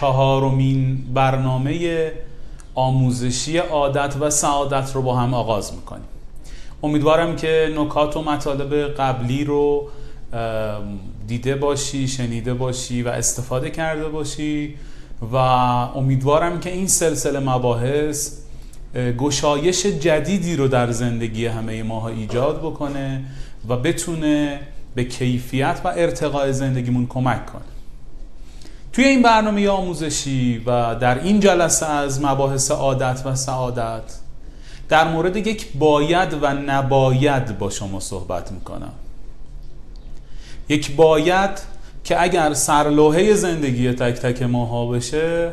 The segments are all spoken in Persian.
چهارمین برنامه آموزشی عادت و سعادت رو با هم آغاز می‌کنیم. امیدوارم که نکات و مطالب قبلی رو دیده باشی شنیده باشی و استفاده کرده باشی و امیدوارم که این سلسله مباحث گشایش جدیدی رو در زندگی همه ماها ایجاد بکنه و بتونه به کیفیت و ارتقای زندگیمون کمک کنه. توی این برنامه آموزشی و در این جلسه از مباحث عادت و سعادت در مورد یک باید و نباید با شما صحبت می‌کنم. یک باید که اگر سرلوحه زندگی تک تک ماها بشه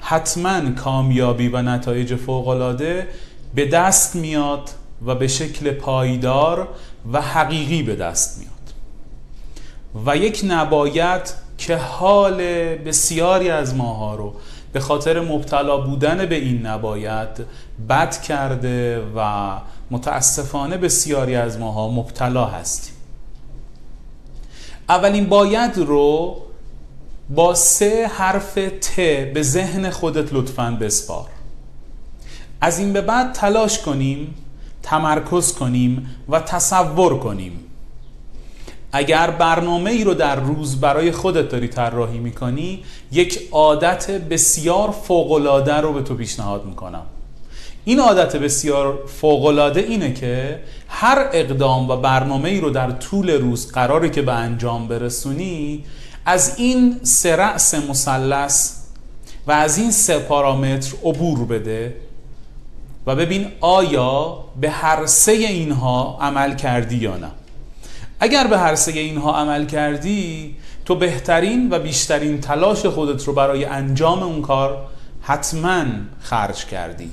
حتما کامیابی و نتایج فوقالعاده به دست میاد و به شکل پایدار و حقیقی به دست میاد. و یک نباید که حال بسیاری از ماها رو به خاطر مبتلا بودن به این نباید بد کرده و متاسفانه بسیاری از ماها مبتلا هستیم. اولین باید رو با سه حرف ت به ذهن خودت لطفا بسپار. از این به بعد تلاش کنیم تمرکز کنیم و تصور کنیم. اگر برنامه ای رو در روز برای خودت داری طراحی می‌کنی یک عادت بسیار فوقالعاده رو به تو پیشنهاد می‌کنم. این عادت بسیار فوقالعاده اینه که هر اقدام و برنامه ای رو در طول روز قراره که به انجام برسونی از این سه رأس مثلث و از این سه پارامتر عبور بده و ببین آیا به هر سه اینها عمل کردی یا نه. اگر به هر سه اینها عمل کردی تو بهترین و بیشترین تلاش خودت رو برای انجام اون کار حتما خرج کردی.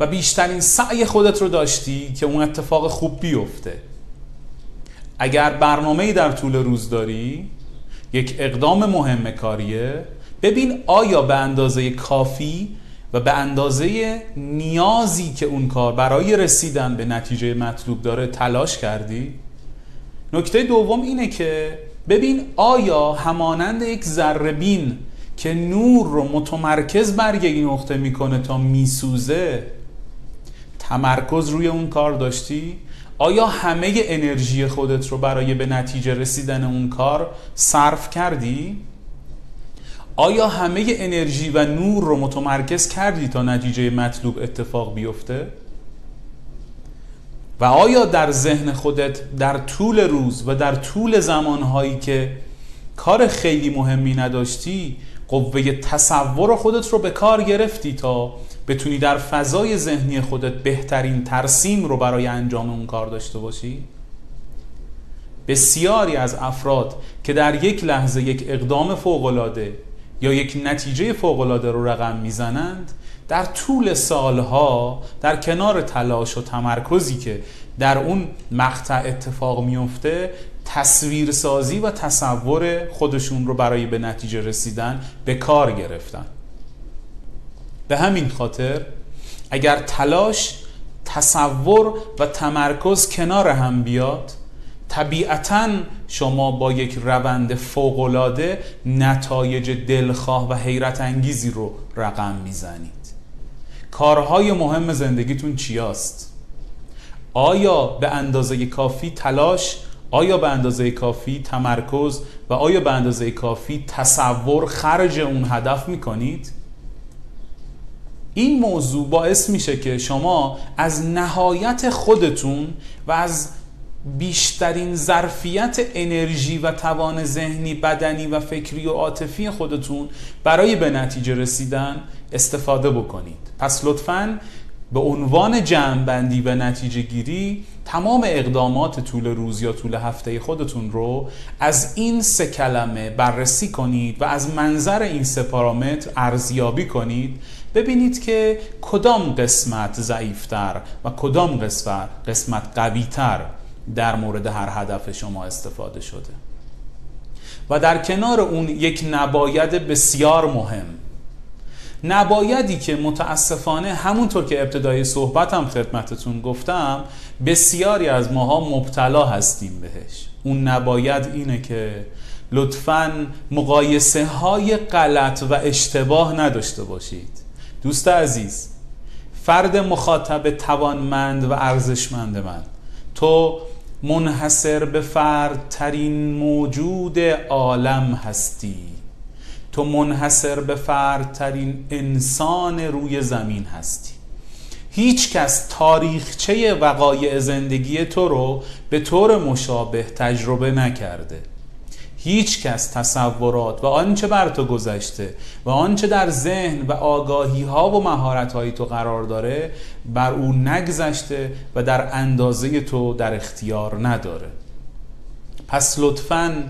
و بیشترین سعی خودت رو داشتی که اون اتفاق خوب بیفته. اگر برنامه در طول روز داری یک اقدام مهم کاریه. ببین آیا به اندازه کافی و به اندازه نیازی که اون کار برای رسیدن به نتیجه مطلوب داره تلاش کردی؟ نکته دوم اینه که ببین آیا همانند یک ذربین که نور رو متمرکز بر یک نقطه می‌کنه تا میسوزه تمرکز روی اون کار داشتی؟ آیا همه انرژی خودت رو برای به نتیجه رسیدن اون کار صرف کردی؟ آیا همه انرژی و نور رو متمرکز کردی تا نتیجه مطلوب اتفاق بیفته و آیا در ذهن خودت در طول روز و در طول زمانهایی که کار خیلی مهمی نداشتی قوه تصور خودت رو به کار گرفتی تا بتونی در فضای ذهنی خودت بهترین ترسیم رو برای انجام اون کار داشته باشی؟ بسیاری از افراد که در یک لحظه یک اقدام فوقالعاده یا یک نتیجه فوقالعاده رو رقم می‌زنند در طول سالها در کنار تلاش و تمرکزی که در اون مقطع اتفاق میفته تصویرسازی و تصور خودشون رو برای به نتیجه رسیدن به کار گرفتن. به همین خاطر اگر تلاش تصور و تمرکز کنار هم بیاد طبیعتا شما با یک روند فوقالعاده نتایج دلخواه و حیرت انگیزی رو رقم می‌زنید. کارهای مهم زندگیتون چیاست؟ آیا به اندازه کافی تلاش آیا به اندازه کافی تمرکز و آیا به اندازه کافی تصور خرج اون هدف می‌کنید؟ این موضوع باعث میشه که شما از نهایت خودتون و از بیشترین ظرفیت انرژی و توان ذهنی بدنی و فکری و عاطفی خودتون برای به نتیجه رسیدن استفاده بکنید. پس لطفاً به عنوان جمع بندی و نتیجه گیری تمام اقدامات طول روز یا طول هفته خودتون رو از این سه کلمه بررسی کنید و از منظر این سه پارامتر ارزیابی کنید. ببینید که کدام قسمت ضعیفتر و کدام قسمت قویتر در مورد هر هدف شما استفاده شده. و در کنار اون یک نباید بسیار مهم. نبایدی که متاسفانه همونطور که ابتدای صحبتم خدمتتون گفتم بسیاری از ماها مبتلا هستیم بهش. اون نباید اینه که لطفا مقایسه های غلط و اشتباه نداشته باشید. دوست عزیز فرد مخاطب توانمند و ارزشمند من تو منحصر به فرد ترین موجود عالم هستی. تو منحصر به فرد ترین انسان روی زمین هستی. هیچ کس تاریخچه وقایع زندگی تو رو به طور مشابه تجربه نکرده. هیچ کس تصورات و آنچه بر تو گذشته و آنچه در ذهن و آگاهی ها و مهارت های تو قرار داره بر او نگذشته و در اندازه تو در اختیار نداره. پس لطفاً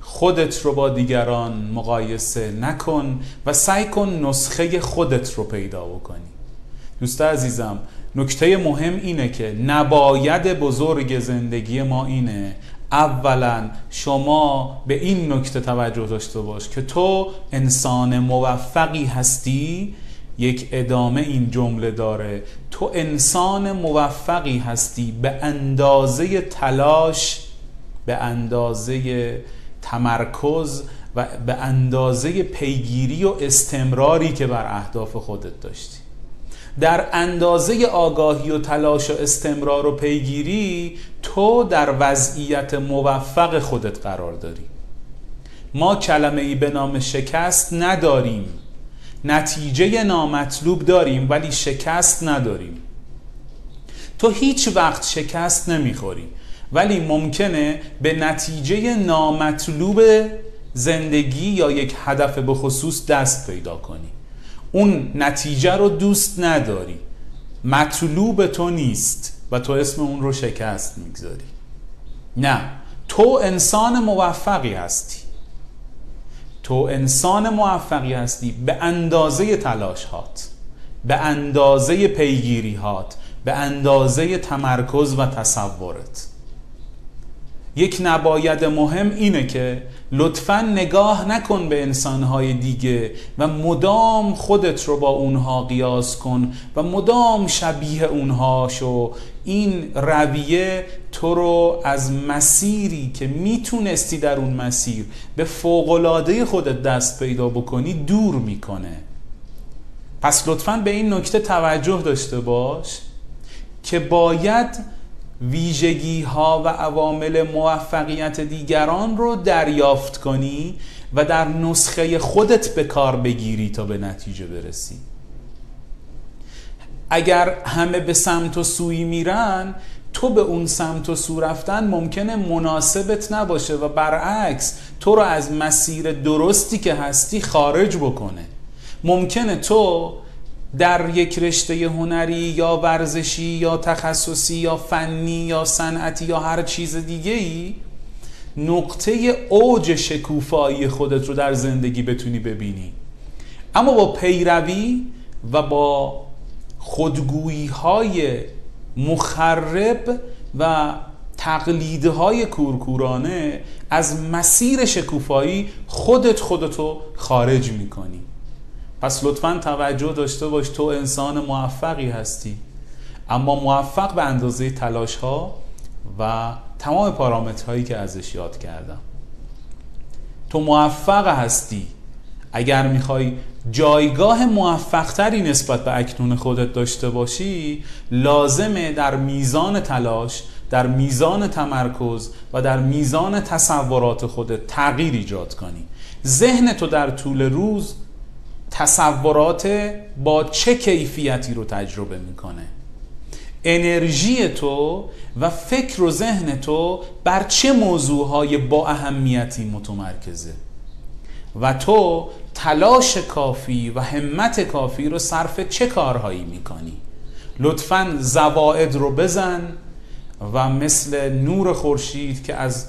خودت رو با دیگران مقایسه نکن و سعی کن نسخه خودت رو پیدا بکنی. دوست عزیزم نکته مهم اینه که نباید بزرگ زندگی ما اینه اولا شما به این نکته توجه داشته باش که تو انسان موفقی هستی. یک ادامه این جمله داره. تو انسان موفقی هستی به اندازه تلاش به اندازه تمرکز و به اندازه پیگیری و استمراری که بر اهداف خودت داشتی. در اندازه آگاهی و تلاش و استمرار و پیگیری تو در وضعیت موفق خودت قرار داری. ما کلمه ای به نام شکست نداریم. نتیجه نامطلوب داریم ولی شکست نداریم. تو هیچ وقت شکست نمی‌خوری ولی ممکنه به نتیجه نامطلوب زندگی یا یک هدف به خصوص دست پیدا کنی. اون نتیجه رو دوست نداری. مطلوب تو نیست. و تو اسم اون رو شکست می‌گذاری. نه تو انسان موفقی هستی. تو انسان موفقی هستی به اندازه تلاش هات به اندازه پیگیری هات به اندازه تمرکز و تصورت. یک نباید مهم اینه که لطفا نگاه نکن به انسانهای دیگه و مدام خودت رو با اونها قیاس کن و مدام شبیه اونها شو این رویه تو رو از مسیری که می‌تونستی در اون مسیر به فوقلاده خودت دست پیدا بکنی دور می‌کنه. پس لطفا به این نکته توجه داشته باش که باید ویژگی ها و عوامل موفقیت دیگران رو دریافت کنی و در نسخه خودت به کار بگیری تا به نتیجه برسی. اگر همه به سمت و سوی میرن تو به اون سمت و سو رفتن ممکنه مناسبت نباشه و برعکس تو رو از مسیر درستی که هستی خارج بکنه. ممکنه تو در یک رشته هنری یا ورزشی یا تخصصی یا فنی یا صنعتی یا هر چیز دیگه ای نقطه اوج شکوفایی خودت رو در زندگی بتونی ببینی. اما با پیروی و با خودگویی های مخرب و تقلیدهای کورکورانه از مسیر شکوفایی خودت خودتو خارج می‌کنی. پس لطفا توجه داشته باش تو انسان موفقی هستی. اما موفق به اندازه تلاش ها و تمام پارامترهایی که ازش یاد کردم. تو موفق هستی. اگر می‌خوای جایگاه موفقتری نسبت به اکنون خودت داشته باشی لازمه در میزان تلاش در میزان تمرکز و در میزان تصورات خودت تغییر ایجاد کنی. ذهن تو در طول روز تصورات با چه کیفیتی رو تجربه می‌کنه؟ انرژی تو و فکر و ذهن تو بر چه موضوعهای با اهمیتی متمرکزه؟ و تو تلاش کافی و همت کافی رو صرف چه کارهایی می‌کنی؟ لطفا زواعد رو بزن و مثل نور خورشید که از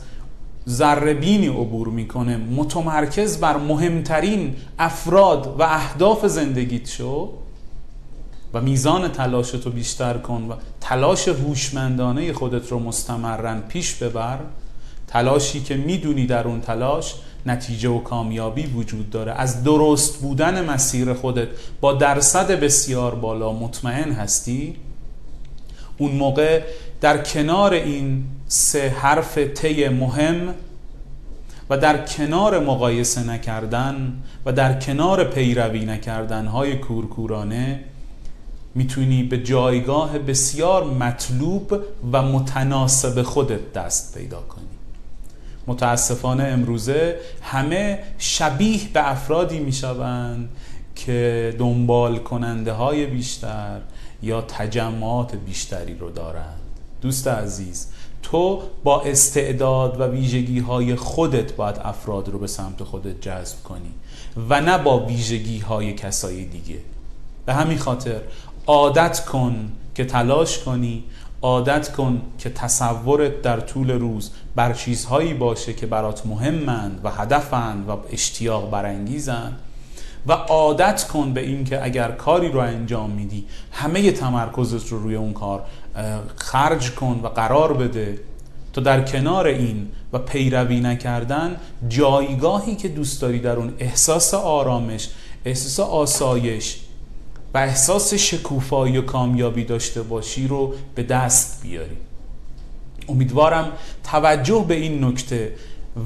ذربینی عبور می‌کنه متمرکز بر مهمترین افراد و اهداف زندگیت شو و میزان تلاشتو بیشتر کن و تلاش هوشمندانه خودت رو مستمرن پیش ببر. تلاشی که می‌دونی در اون تلاش نتیجه و کامیابی وجود داره. از درست بودن مسیر خودت با درصد بسیار بالا مطمئن هستی؟ اون موقع در کنار این سه حرف ت مهم و در کنار مقایسه نکردن و در کنار پیروی نکردن های کورکورانه می‌تونی به جایگاه بسیار مطلوب و متناسب خودت دست پیدا کنی. متاسفانه امروزه همه شبیه به افرادی می‌شوند که دنبال کننده های بیشتر یا تجمعات بیشتری رو دارند. دوست عزیز تو با استعداد و ویژگی های خودت باید افراد رو به سمت خودت جذب کنی و نه با ویژگی های کسای دیگه. به همین خاطر عادت کن که تلاش کنی عادت کن که تصورت در طول روز بر چیزهایی باشه که برات مهمند و هدفند و اشتیاق برانگیزند. و عادت کن به اینکه اگر کاری رو انجام میدی همه تمرکزت رو روی اون کار خرج کن و قرار بده. تو در کنار این و پیروی نکردن جایگاهی که دوست داری در اون احساس آرامش احساس آسایش و احساس شکوفایی و کامیابی داشته باشی رو به دست بیاری. امیدوارم توجه به این نکته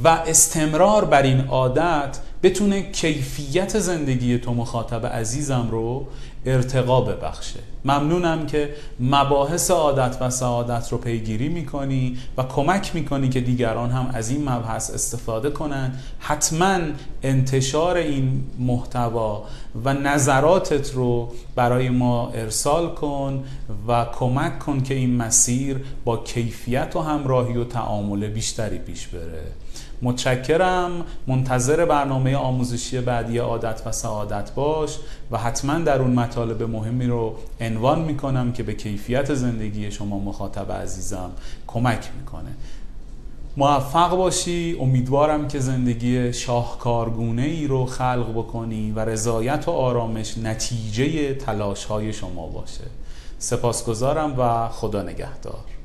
و استمرار بر این عادت بتونه کیفیت زندگی تو مخاطب عزیزم رو ارتقا ببخشه. ممنونم که مباحث عادت و سعادت رو پیگیری می‌کنی و کمک می‌کنی که دیگران هم از این مبحث استفاده کنن حتما انتشار این محتوا و نظراتت رو برای ما ارسال کن و کمک کن که این مسیر با کیفیت و همراهی و تعامل بیشتری پیش بره. متشکرم. منتظر برنامه آموزشی بعدی عادت و سعادت باش و حتما در اون مطالب مهمی رو عنوان می‌کنم که به کیفیت زندگی شما مخاطب عزیزم کمک می‌کنه. موفق باشی. امیدوارم که زندگی شاهکارگونه ای رو خلق بکنی و رضایت و آرامش نتیجه تلاش های شما باشه. سپاسگزارم و خدا نگهدار.